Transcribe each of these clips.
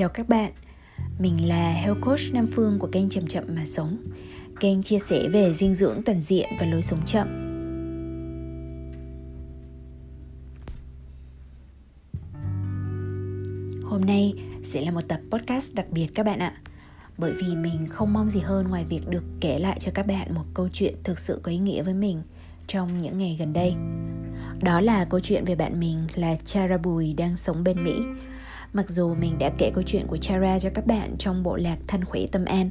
Chào các bạn, mình là Health Coach Nam Phương của kênh Chậm Chậm Mà Sống. Kênh chia sẻ về dinh dưỡng toàn diện và lối sống chậm. Hôm nay sẽ là một tập podcast đặc biệt các bạn ạ. Bởi vì mình không mong gì hơn ngoài việc được kể lại cho các bạn một câu chuyện thực sự có ý nghĩa với mình trong những ngày gần đây. Đó là câu chuyện về bạn mình là Chara Bùi đang sống bên Mỹ. Mặc dù mình đã kể câu chuyện của Chara cho các bạn trong bộ lạc Thân Khỏe Tâm An,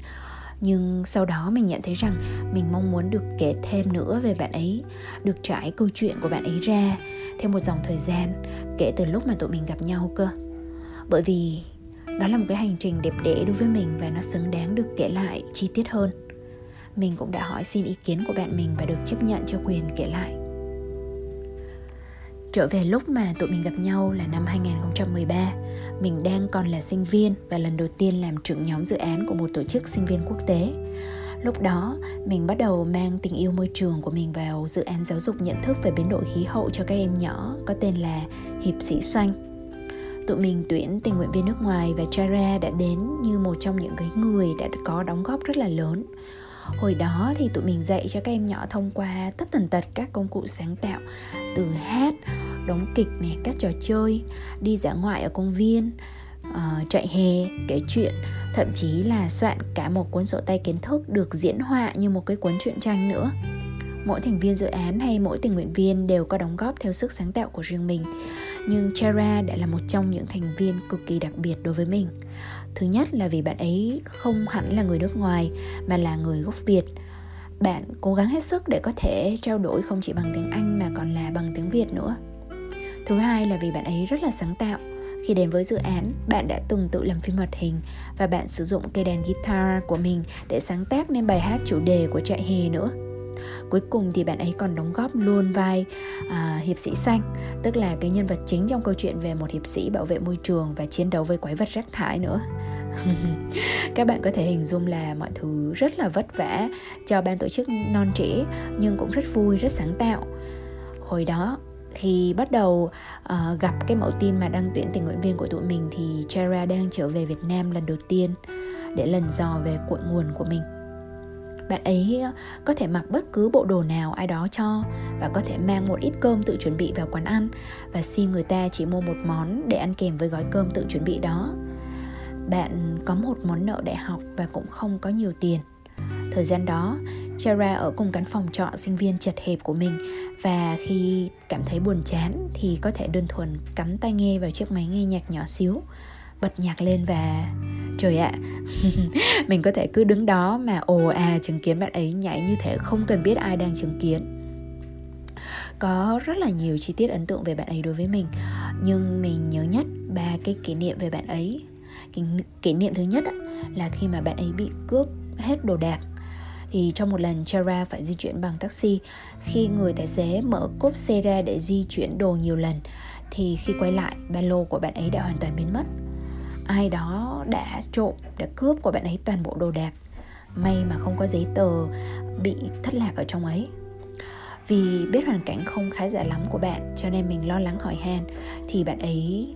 nhưng sau đó mình nhận thấy rằng mình mong muốn được kể thêm nữa về bạn ấy, được trải câu chuyện của bạn ấy ra theo một dòng thời gian kể từ lúc mà tụi mình gặp nhau cơ. Bởi vì đó là một cái hành trình đẹp đẽ đối với mình và nó xứng đáng được kể lại chi tiết hơn. Mình cũng đã hỏi xin ý kiến của bạn mình và được chấp nhận cho quyền kể lại. Trở về lúc mà tụi mình gặp nhau là năm 2013 Mình đang còn là sinh viên và lần đầu tiên làm trưởng nhóm dự án của một tổ chức sinh viên quốc tế. Lúc đó, mình bắt đầu mang tình yêu môi trường của mình vào dự án giáo dục nhận thức về biến đổi khí hậu cho các em nhỏ có tên là Hiệp sĩ Xanh. Tụi mình tuyển tình nguyện viên nước ngoài và Chara đã đến như một trong những cái người đã có đóng góp rất là lớn hồi đó thì tụi mình dạy cho các em nhỏ thông qua tất tần tật các công cụ sáng tạo từ hát đóng kịch này các trò chơi đi dã ngoại ở công viên ờ, uh, chạy hè kể chuyện thậm chí là soạn cả một cuốn sổ tay kiến thức được diễn họa như một cái cuốn truyện tranh nữa. Mỗi thành viên dự án hay mỗi tình nguyện viên đều có đóng góp theo sức sáng tạo của riêng mình nhưng Chara đã là một trong những thành viên cực kỳ đặc biệt đối với mình. Thứ nhất là vì bạn ấy không hẳn là người nước ngoài, mà là người gốc việt. Bạn cố gắng hết sức để có thể trao đổi không chỉ bằng tiếng anh mà còn là bằng tiếng việt nữa. Thứ hai là vì bạn ấy rất là sáng tạo. Khi đến với dự án, bạn đã từng tự làm phim hoạt hình và bạn sử dụng cây đàn guitar của mình để sáng tác nên bài hát chủ đề của trại hè nữa cuối cùng thì bạn ấy còn đóng góp luôn vai uh, hiệp sĩ xanh tức là cái nhân vật chính trong câu chuyện về một hiệp sĩ bảo vệ môi trường và chiến đấu với quái vật rác thải nữa. Các bạn có thể hình dung là mọi thứ rất là vất vả cho ban tổ chức non trẻ nhưng cũng rất vui rất sáng tạo. Hồi đó khi bắt đầu uh, gặp cái mẫu tin mà đăng tuyển tình nguyện viên của tụi mình thì Chara đang trở về Việt Nam lần đầu tiên để lần dò về cội nguồn của mình bạn ấy ờ, có thể mặc bất cứ bộ đồ nào ai đó cho và có thể mang một ít cơm tự chuẩn bị vào quán ăn và xin người ta chỉ mua một món để ăn kèm với gói cơm tự chuẩn bị đó. Bạn có một món nợ đại học và cũng không có nhiều tiền. Thời gian đó, Chara ở cùng căn phòng trọ sinh viên chật hẹp của mình và khi cảm thấy buồn chán thì có thể đơn thuần cắm tai nghe vào chiếc máy nghe nhạc nhỏ xíu, bật nhạc lên và trời ạ. Mình có thể cứ đứng đó mà ồ à chứng kiến bạn ấy nhảy như thế không cần biết ai đang chứng kiến. Có rất là nhiều chi tiết ấn tượng về bạn ấy đối với mình. Nhưng mình nhớ nhất ba cái kỷ niệm về bạn ấy. Kỷ, kỷ niệm thứ nhất là khi mà bạn ấy bị cướp hết đồ đạc. Thì trong một lần Chara phải di chuyển bằng taxi khi người tài xế mở cốp xe ra để di chuyển đồ nhiều lần thì khi quay lại ba lô của bạn ấy đã hoàn toàn biến mất ai đó đã trộm, đã cướp của bạn ấy toàn bộ đồ đạc. May mà không có giấy tờ bị thất lạc ở trong ấy. Vì biết hoàn cảnh không khá giả lắm của bạn, cho nên mình lo lắng hỏi han, thì bạn ấy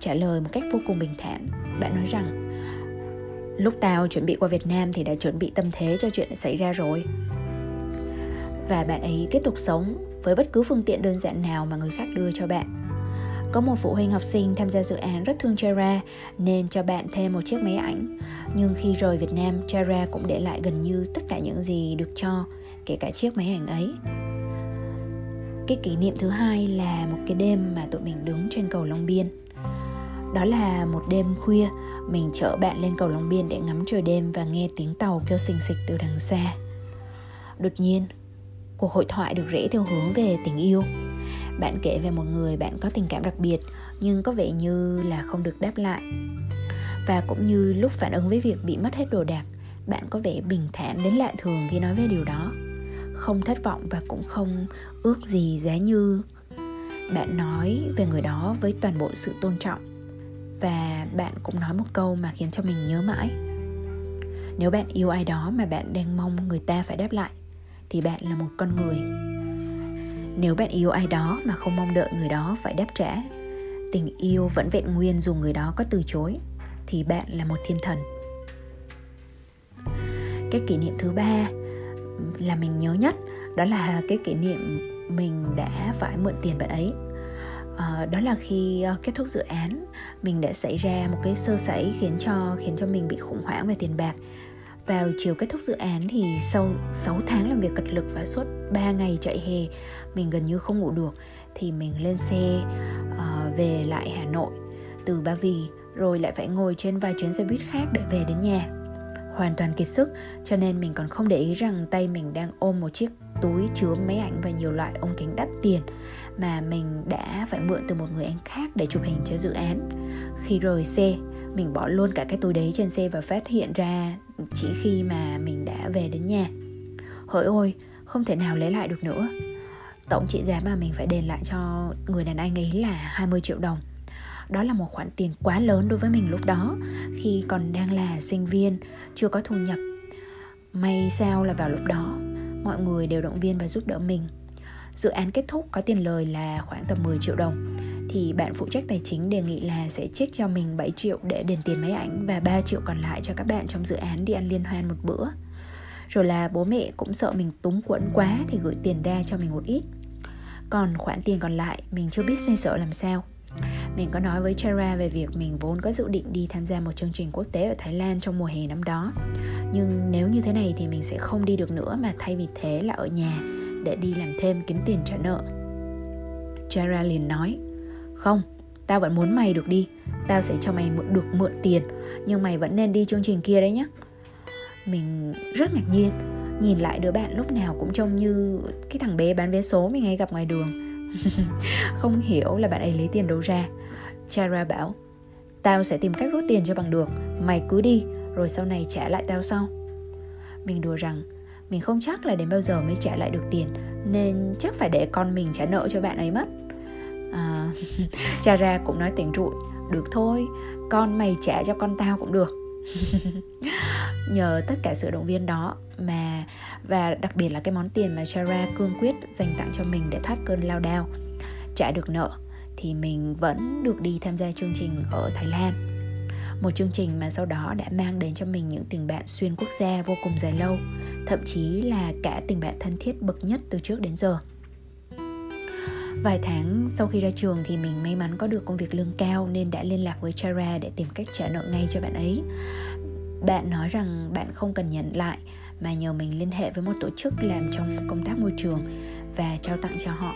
trả lời một cách vô cùng bình thản. Bạn nói rằng, lúc tao chuẩn bị qua việt nam thì đã chuẩn bị tâm thế cho chuyện xảy ra rồi. Và bạn ấy tiếp tục sống với bất cứ phương tiện đơn giản nào mà người khác đưa cho bạn có một phụ huynh học sinh tham gia dự án rất thương Chara nên cho bạn thêm một chiếc máy ảnh. Nhưng khi rời Việt Nam, Chara cũng để lại gần như tất cả những gì được cho, kể cả chiếc máy ảnh ấy. Cái kỷ niệm thứ hai là một cái đêm mà tụi mình đứng trên cầu Long Biên. Đó là một đêm khuya, mình chở bạn lên cầu Long Biên để ngắm trời đêm và nghe tiếng tàu kêu xình xịch từ đằng xa. Đột nhiên, cuộc hội thoại được rẽ theo hướng về tình yêu bạn kể về một người bạn có tình cảm đặc biệt, nhưng có vẻ như là không được đáp lại. Và cũng như lúc phản ứng với việc bị mất hết đồ đạc, bạn có vẻ bình thản đến lạ thường khi nói về điều đó. Không thất vọng và cũng không ước gì giá như bạn nói về người đó với toàn bộ sự tôn trọng. Và bạn cũng nói một câu mà khiến cho mình nhớ mãi. Nếu bạn yêu ai đó mà bạn đang mong người ta phải đáp lại, thì bạn là một con người nếu bạn yêu ai đó mà không mong đợi người đó phải đáp trả tình yêu vẫn vẹn nguyên dù người đó có từ chối thì bạn là một thiên thần. Cái kỷ niệm thứ ba là mình nhớ nhất đó là cái kỷ niệm mình đã phải mượn tiền bạn ấy. À, đó là khi ờ, kết thúc dự án mình đã xảy ra một cái sơ sẩy khiến cho khiến cho mình bị khủng hoảng về tiền bạc vào chiều kết thúc dự án thì sau 6 tháng làm việc cật lực và suốt 3 ngày chạy hè mình gần như không ngủ được thì mình lên xe uh, về lại Hà Nội từ Ba Vì rồi lại phải ngồi trên vài chuyến xe buýt khác để về đến nhà hoàn toàn kiệt sức cho nên mình còn không để ý rằng tay mình đang ôm một chiếc túi chứa máy ảnh và nhiều loại ống kính đắt tiền mà mình đã phải mượn từ một người anh khác để chụp hình cho dự án. Khi rời xe, mình bỏ luôn cả cái túi đấy trên xe và phát hiện ra chỉ khi mà mình đã về đến nhà. Hỡi ôi, không thể nào lấy lại được nữa. Tổng trị giá mà mình phải đền lại cho người đàn anh ấy là 20 triệu đồng đó là một khoản tiền quá lớn đối với mình lúc đó khi còn đang là sinh viên chưa có thu nhập may sao là vào lúc đó mọi người đều động viên và giúp đỡ mình dự án kết thúc có tiền lời là khoảng tầm 10 triệu đồng thì bạn phụ trách tài chính đề nghị là sẽ trích cho mình 7 triệu để đền tiền máy ảnh và 3 triệu còn lại cho các bạn trong dự án đi ăn liên hoan một bữa. Rồi là bố mẹ cũng sợ mình túng quẫn quá thì gửi tiền ra cho mình một ít. Còn khoản tiền còn lại mình chưa biết xoay sở làm sao. Mình có nói với Chara về việc mình vốn có dự định đi tham gia một chương trình quốc tế ở Thái Lan trong mùa hè năm đó. Nhưng nếu như thế này thì mình sẽ không đi được nữa mà thay vì thế là ở nhà để đi làm thêm kiếm tiền trả nợ. Chara liền nói, không, tao vẫn muốn mày được đi, tao sẽ cho mày được mượn tiền, nhưng mày vẫn nên đi chương trình kia đấy nhé. Mình rất ngạc nhiên, nhìn lại đứa bạn lúc nào cũng trông như cái thằng bé bán vé số mình hay gặp ngoài đường. Không hiểu là bạn ấy lấy tiền đâu ra. Chara bảo Tao sẽ tìm cách rút tiền cho bằng được. Mày cứ đi Rồi sau này trả lại tao sau. Mình đùa rằng Mình không chắc là đến bao giờ mới trả lại được tiền Nên chắc phải để con mình trả nợ cho bạn ấy mất. cha ra cũng nói tiền trụi Được thôi, Con mày trả cho con tao cũng được. Nhờ tất cả sự động viên đó mà, và đặc biệt là cái món tiền mà Chara cương quyết dành tặng cho mình để thoát cơn lao đao, trả được nợ, thì mình vẫn được đi tham gia chương trình ở Thái Lan. Một chương trình mà sau đó đã mang đến cho mình những tình bạn xuyên quốc gia vô cùng dài lâu, thậm chí là cả tình bạn thân thiết bậc nhất từ trước đến giờ. Vài tháng sau khi ra trường thì mình may mắn có được công việc lương cao nên đã liên lạc với Chara để tìm cách trả nợ ngay cho bạn ấy. Bạn nói rằng bạn không cần nhận lại mà nhờ mình liên hệ với một tổ chức làm trong công tác môi trường và trao tặng cho họ.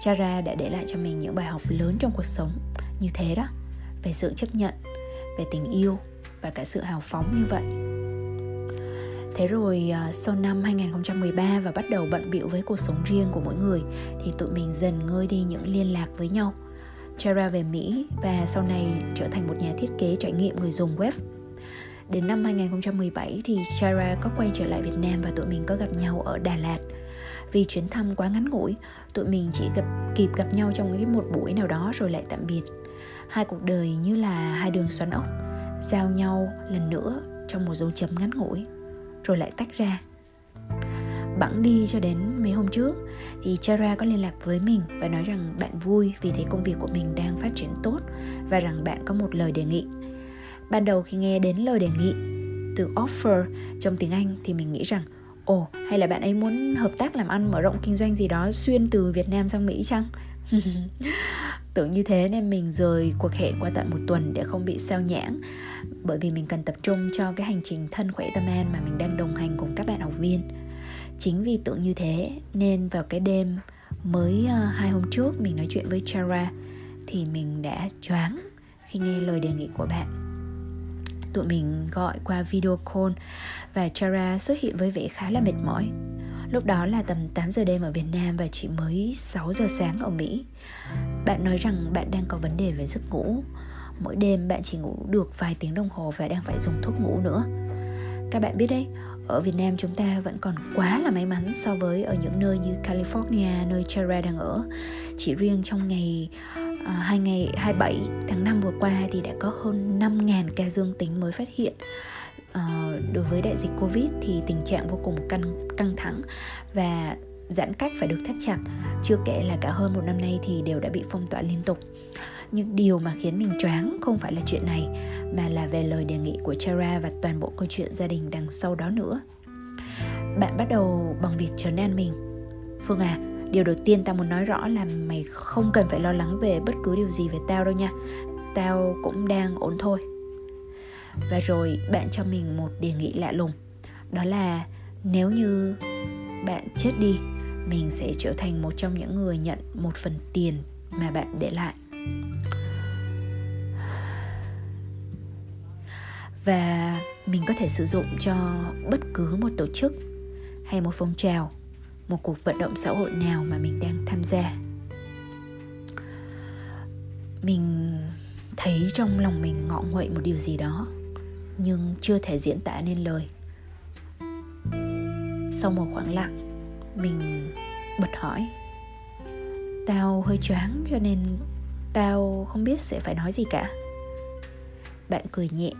Chara đã để lại cho mình những bài học lớn trong cuộc sống như thế đó, về sự chấp nhận, về tình yêu và cả sự hào phóng như vậy. Thế rồi à, sau năm 2013 và bắt đầu bận bịu với cuộc sống riêng của mỗi người thì tụi mình dần ngơi đi những liên lạc với nhau. Chara về Mỹ và sau này trở thành một nhà thiết kế trải nghiệm người dùng web Đến năm 2017 thì Chara có quay trở lại Việt Nam và tụi mình có gặp nhau ở Đà Lạt. Vì chuyến thăm quá ngắn ngủi, tụi mình chỉ gặp kịp gặp nhau trong cái một buổi nào đó rồi lại tạm biệt. Hai cuộc đời như là hai đường xoắn ốc, giao nhau lần nữa trong một dấu chấm ngắn ngủi, rồi lại tách ra. Bẵng đi cho đến mấy hôm trước, thì Chara có liên lạc với mình và nói rằng bạn vui vì thấy công việc của mình đang phát triển tốt và rằng bạn có một lời đề nghị ban đầu khi nghe đến lời đề nghị từ offer trong tiếng Anh thì mình nghĩ rằng ồ oh, hay là bạn ấy muốn hợp tác làm ăn mở rộng kinh doanh gì đó xuyên từ Việt Nam sang Mỹ chăng? Tưởng như thế nên mình rời cuộc hẹn qua tận một tuần để không bị sao nhãng. Bởi vì mình cần tập trung cho cái hành trình thân khỏe tâm an mà mình đang đồng hành cùng các bạn học viên. Chính vì tưởng như thế nên vào cái đêm mới uh, hai hôm trước mình nói chuyện với Chara Thì mình đã choáng khi nghe lời đề nghị của bạn tụi mình gọi qua video call và Chara xuất hiện với vẻ khá là mệt mỏi. Lúc đó là tầm 8 giờ đêm ở Việt Nam và chỉ mới 6 giờ sáng ở Mỹ. Bạn nói rằng bạn đang có vấn đề về giấc ngủ. Mỗi đêm bạn chỉ ngủ được vài tiếng đồng hồ và đang phải dùng thuốc ngủ nữa. Các bạn biết đấy, ở Việt Nam chúng ta vẫn còn quá là may mắn so với ở những nơi như California, nơi Chara đang ở. Chỉ riêng trong ngày à, hai ngày 27 tháng 5 vừa qua thì đã có hơn 5.000 ca dương tính mới phát hiện. À, đối với đại dịch Covid thì tình trạng vô cùng căng căng thẳng và giãn cách phải được thắt chặt. Chưa kể là cả hơn một năm nay thì đều đã bị phong tỏa liên tục. Nhưng điều mà khiến mình choáng không phải là chuyện này mà là về lời đề nghị của Chara và toàn bộ câu chuyện gia đình đằng sau đó nữa. Bạn bắt đầu bằng việc trấn an mình. Phương à điều đầu tiên tao muốn nói rõ là mày không cần phải lo lắng về bất cứ điều gì về tao đâu nha. Tao cũng đang ổn thôi. Và rồi bạn cho mình một đề nghị lạ lùng. Đó là nếu như bạn chết đi, mình sẽ trở thành một trong những người nhận một phần tiền mà bạn để lại. Và mình có thể sử dụng cho bất cứ một tổ chức hay một phong trào một cuộc vận động xã hội nào mà mình đang tham gia. Mình thấy trong lòng mình ngọ nguậy một điều gì đó, nhưng chưa thể diễn tả nên lời. Sau một khoảng lặng, mình bật hỏi, tao hơi choáng cho nên tao không biết sẽ phải nói gì cả. Bạn cười nhẹ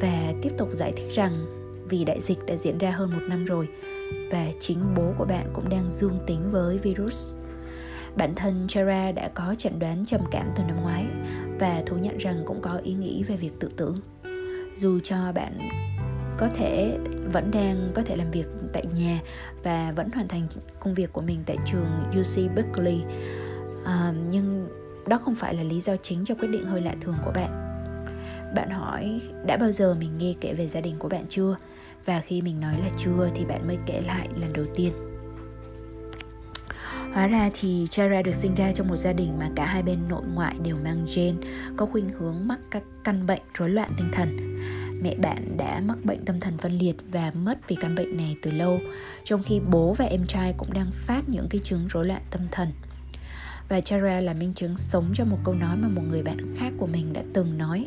và tiếp tục giải thích rằng vì đại dịch đã diễn ra hơn một năm rồi và chính bố của bạn cũng đang dương tính với virus. Bản thân Chara đã có chẩn đoán trầm cảm từ năm ngoái và thú nhận rằng cũng có ý nghĩ về việc tự tử. Dù cho bạn có thể vẫn đang có thể làm việc tại nhà và vẫn hoàn thành công việc của mình tại trường UC Berkeley à, nhưng đó không phải là lý do chính cho quyết định hơi lạ thường của bạn. Bạn hỏi đã bao giờ mình nghe kể về gia đình của bạn chưa? Và khi mình nói là chưa thì bạn mới kể lại lần đầu tiên Hóa ra thì Chara được sinh ra trong một gia đình mà cả hai bên nội ngoại đều mang gen, có khuynh hướng mắc các căn bệnh rối loạn tinh thần. Mẹ bạn đã mắc bệnh tâm thần phân liệt và mất vì căn bệnh này từ lâu, trong khi bố và em trai cũng đang phát những cái chứng rối loạn tâm thần. Và Chara là minh chứng sống cho một câu nói mà một người bạn khác của mình đã từng nói.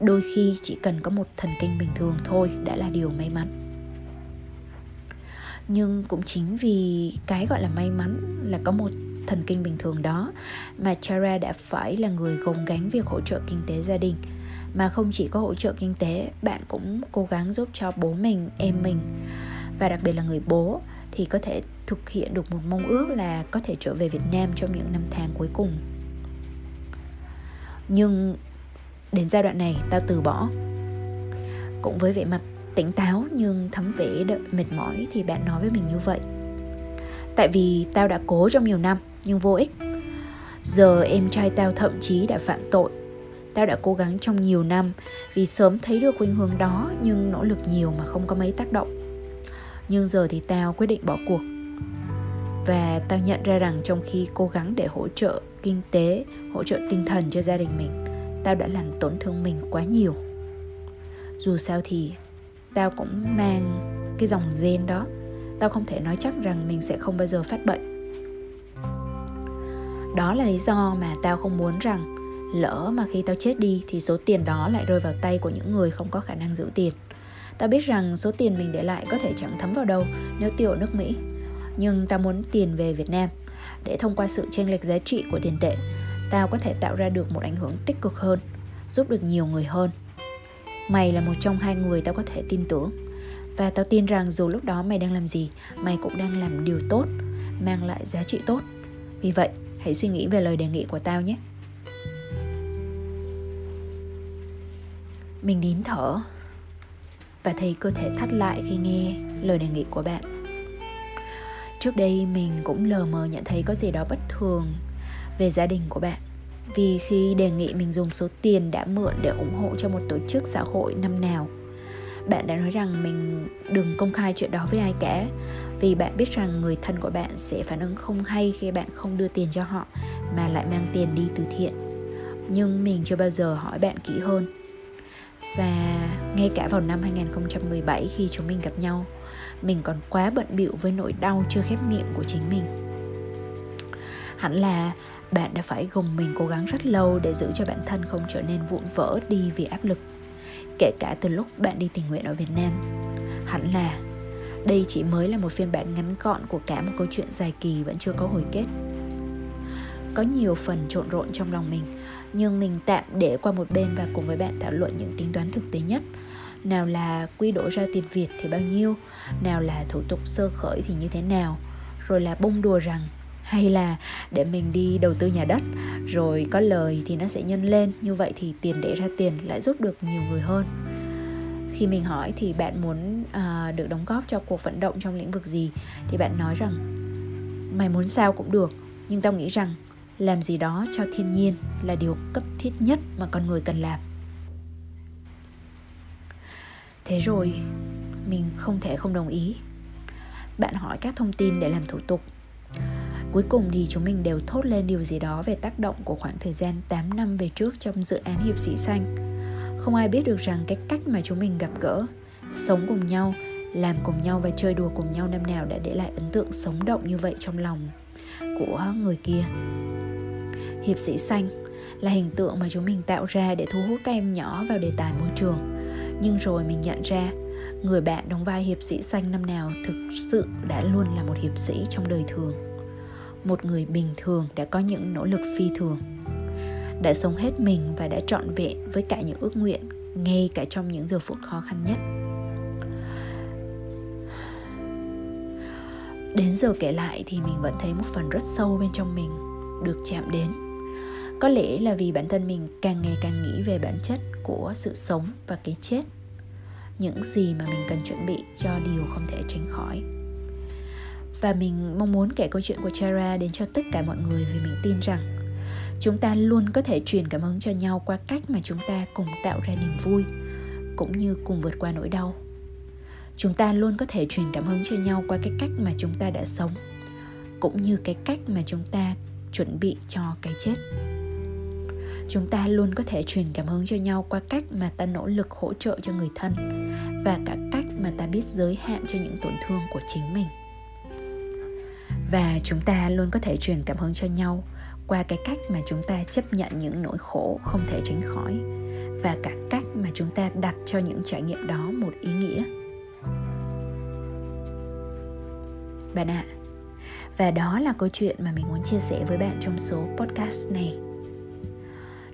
Đôi khi chỉ cần có một thần kinh bình thường thôi đã là điều may mắn. Nhưng cũng chính vì cái gọi là may mắn là có một thần kinh bình thường đó mà Chara đã phải là người gồng gánh việc hỗ trợ kinh tế gia đình. Mà không chỉ có hỗ trợ kinh tế, bạn cũng cố gắng giúp cho bố mình, em mình và đặc biệt là người bố thì có thể thực hiện được một mong ước là có thể trở về Việt Nam trong những năm tháng cuối cùng. Nhưng đến giai đoạn này, tao từ bỏ. Cũng với vẻ mặt tỉnh táo nhưng thấm vẻ mệt mỏi thì bạn nói với mình như vậy. Tại vì tao đã cố trong nhiều năm, nhưng vô ích. Giờ em trai tao thậm chí đã phạm tội. Tao đã cố gắng trong nhiều năm vì sớm thấy được khuynh hướng đó, nhưng nỗ lực nhiều mà không có mấy tác động. Nhưng giờ thì tao quyết định bỏ cuộc. Và tao nhận ra rằng trong khi cố gắng để hỗ trợ kinh tế, hỗ trợ tinh thần cho gia đình mình tao đã làm tổn thương mình quá nhiều. Dù sao thì, tao cũng mang cái dòng gen đó. Tao không thể nói chắc rằng mình sẽ không bao giờ phát bệnh. Đó là lý do mà tao không muốn rằng lỡ mà khi tao chết đi thì số tiền đó lại rơi vào tay của những người không có khả năng giữ tiền. Tao biết rằng số tiền mình để lại có thể chẳng thấm vào đâu nếu tiêu ở nước mỹ. Nhưng tao muốn tiền về việt nam để thông qua sự chênh lệch giá trị của tiền tệ tao có thể tạo ra được một ảnh hưởng tích cực hơn, giúp được nhiều người hơn. Mày là một trong hai người tao có thể tin tưởng. Và tao tin rằng dù lúc đó mày đang làm gì, Mày cũng đang làm điều tốt, Mang lại giá trị tốt. Vì vậy, hãy suy nghĩ về lời đề nghị của tao nhé. Mình nín thở Và thấy cơ thể thắt lại khi nghe lời đề nghị của bạn. Trước đây mình cũng lờ mờ nhận thấy có gì đó bất thường về gia đình của bạn. Vì khi đề nghị mình dùng số tiền đã mượn để ủng hộ cho một tổ chức xã hội năm nào, bạn đã nói rằng mình đừng công khai chuyện đó với ai cả. Vì bạn biết rằng người thân của bạn sẽ phản ứng không hay khi bạn không đưa tiền cho họ, mà lại mang tiền đi từ thiện. Nhưng mình chưa bao giờ hỏi bạn kỹ hơn. Và ngay cả vào năm 2017 khi chúng mình gặp nhau, mình còn quá bận bịu với nỗi đau chưa khép miệng của chính mình hẳn là bạn đã phải gồng mình cố gắng rất lâu để giữ cho bản thân không trở nên vụn vỡ đi vì áp lực. Kể cả từ lúc bạn đi tình nguyện ở Việt Nam, hẳn là đây chỉ mới là một phiên bản ngắn gọn của cả một câu chuyện dài kỳ vẫn chưa có hồi kết. Có nhiều phần trộn rộn trong lòng mình, nhưng mình tạm để qua một bên và cùng với bạn thảo luận những tính toán thực tế nhất. Nào là quy đổi ra tiền Việt thì bao nhiêu, nào là thủ tục sơ khởi thì như thế nào, rồi là bông đùa rằng hay là để mình đi đầu tư nhà đất rồi có lời thì nó sẽ nhân lên. Như vậy thì tiền để ra tiền lại giúp được nhiều người hơn. Khi mình hỏi thì bạn muốn uh, được đóng góp cho cuộc vận động trong lĩnh vực gì thì bạn nói rằng mày muốn sao cũng được nhưng tao nghĩ rằng làm gì đó cho thiên nhiên là điều cấp thiết nhất mà con người cần làm. Thế rồi mình không thể không đồng ý. Bạn hỏi các thông tin để làm thủ tục. Cuối cùng thì chúng mình đều thốt lên điều gì đó về tác động của khoảng thời gian 8 năm về trước trong dự án hiệp sĩ xanh. Không ai biết được rằng cái cách mà chúng mình gặp gỡ, sống cùng nhau, làm cùng nhau và chơi đùa cùng nhau năm nào đã để lại ấn tượng sống động như vậy trong lòng của người kia. Hiệp sĩ xanh là hình tượng mà chúng mình tạo ra để thu hút các em nhỏ vào đề tài môi trường. Nhưng rồi mình nhận ra người bạn đóng vai hiệp sĩ xanh năm nào thực sự đã luôn là một hiệp sĩ trong đời thường một người bình thường đã có những nỗ lực phi thường. Đã sống hết mình và đã trọn vẹn với cả những ước nguyện, ngay cả trong những giờ phút khó khăn nhất. Đến giờ kể lại thì mình vẫn thấy một phần rất sâu bên trong mình được chạm đến. Có lẽ là vì bản thân mình càng ngày càng nghĩ về bản chất của sự sống và cái chết. Những gì mà mình cần chuẩn bị cho điều không thể tránh khỏi và mình mong muốn kể câu chuyện của Chara đến cho tất cả mọi người vì mình tin rằng chúng ta luôn có thể truyền cảm hứng cho nhau qua cách mà chúng ta cùng tạo ra niềm vui, cũng như cùng vượt qua nỗi đau. Chúng ta luôn có thể truyền cảm hứng cho nhau qua cái cách mà chúng ta đã sống, cũng như cái cách mà chúng ta chuẩn bị cho cái chết. Chúng ta luôn có thể truyền cảm hứng cho nhau qua cách mà ta nỗ lực hỗ trợ cho người thân và cả cách mà ta biết giới hạn cho những tổn thương của chính mình và chúng ta luôn có thể truyền cảm hứng cho nhau qua cái cách mà chúng ta chấp nhận những nỗi khổ không thể tránh khỏi và cả cách mà chúng ta đặt cho những trải nghiệm đó một ý nghĩa. Bạn ạ, và đó là câu chuyện mà mình muốn chia sẻ với bạn trong số podcast này.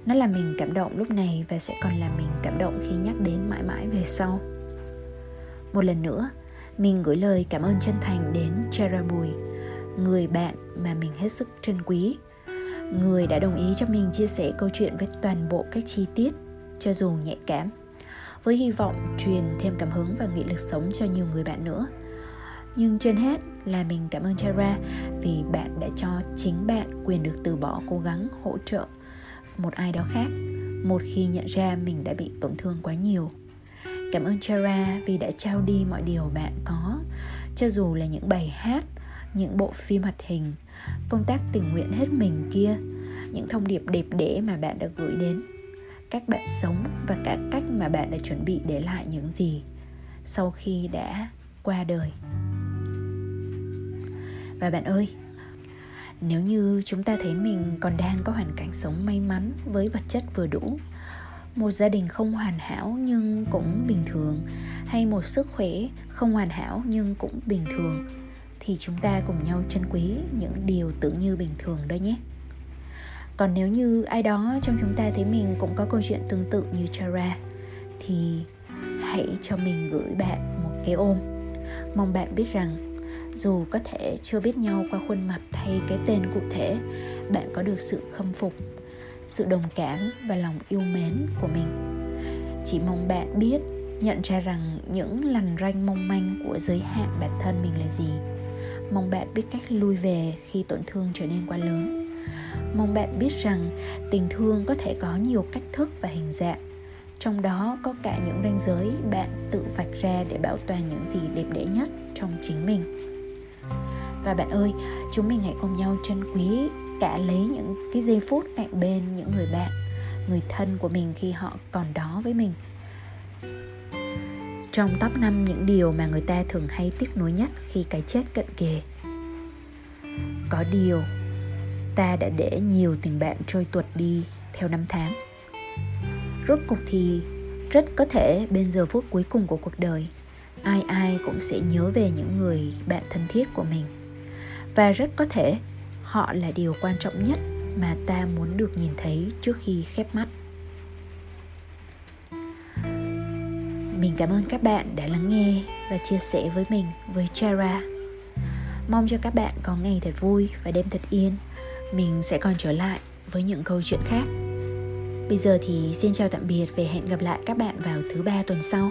Nó làm mình cảm động lúc này và sẽ còn làm mình cảm động khi nhắc đến mãi mãi về sau. Một lần nữa, mình gửi lời cảm ơn chân thành đến Chera Bùi người bạn mà mình hết sức trân quý. Người đã đồng ý cho mình chia sẻ câu chuyện với toàn bộ các chi tiết, cho dù nhạy cảm, với hy vọng truyền thêm cảm hứng và nghị lực sống cho nhiều người bạn nữa. Nhưng trên hết là mình cảm ơn Chara vì bạn đã cho chính bạn quyền được từ bỏ cố gắng hỗ trợ một ai đó khác, một khi nhận ra mình đã bị tổn thương quá nhiều. Cảm ơn Chara vì đã trao đi mọi điều bạn có, cho dù là những bài hát những bộ phim hoạt hình, công tác tình nguyện hết mình kia, những thông điệp đẹp đẽ mà bạn đã gửi đến, cách bạn sống và cả cách mà bạn đã chuẩn bị để lại những gì sau khi đã qua đời. Và bạn ơi, nếu như chúng ta thấy mình còn đang có hoàn cảnh sống may mắn với vật chất vừa đủ, một gia đình không hoàn hảo nhưng cũng bình thường, hay một sức khỏe không hoàn hảo nhưng cũng bình thường thì chúng ta cùng nhau trân quý những điều tưởng như bình thường đó nhé. Còn nếu như ai đó trong chúng ta thấy mình cũng có câu chuyện tương tự như Chara, thì hãy cho mình gửi bạn một cái ôm. Mong bạn biết rằng, dù có thể chưa biết nhau qua khuôn mặt hay cái tên cụ thể, bạn có được sự khâm phục, sự đồng cảm và lòng yêu mến của mình. Chỉ mong bạn biết, nhận ra rằng những lằn ranh mong manh của giới hạn bản thân mình là gì mong bạn biết cách lui về khi tổn thương trở nên quá lớn. Mong bạn biết rằng tình thương có thể có nhiều cách thức và hình dạng. Trong đó có cả những ranh giới bạn tự vạch ra để bảo toàn những gì đẹp đẽ nhất trong chính mình. Và bạn ơi, chúng mình hãy cùng nhau trân quý cả lấy những cái giây phút cạnh bên những người bạn, người thân của mình khi họ còn đó với mình trong top 5 những điều mà người ta thường hay tiếc nuối nhất khi cái chết cận kề. Có điều, ta đã để nhiều tình bạn trôi tuột đi theo năm tháng. Rốt cục thì rất có thể bên giờ phút cuối cùng của cuộc đời, ai ai cũng sẽ nhớ về những người bạn thân thiết của mình. Và rất có thể họ là điều quan trọng nhất mà ta muốn được nhìn thấy trước khi khép mắt. Mình cảm ơn các bạn đã lắng nghe và chia sẻ với mình, với Chara. Mong cho các bạn có ngày thật vui và đêm thật yên. Mình sẽ còn trở lại với những câu chuyện khác. Bây giờ thì xin chào tạm biệt và hẹn gặp lại các bạn vào thứ ba tuần sau.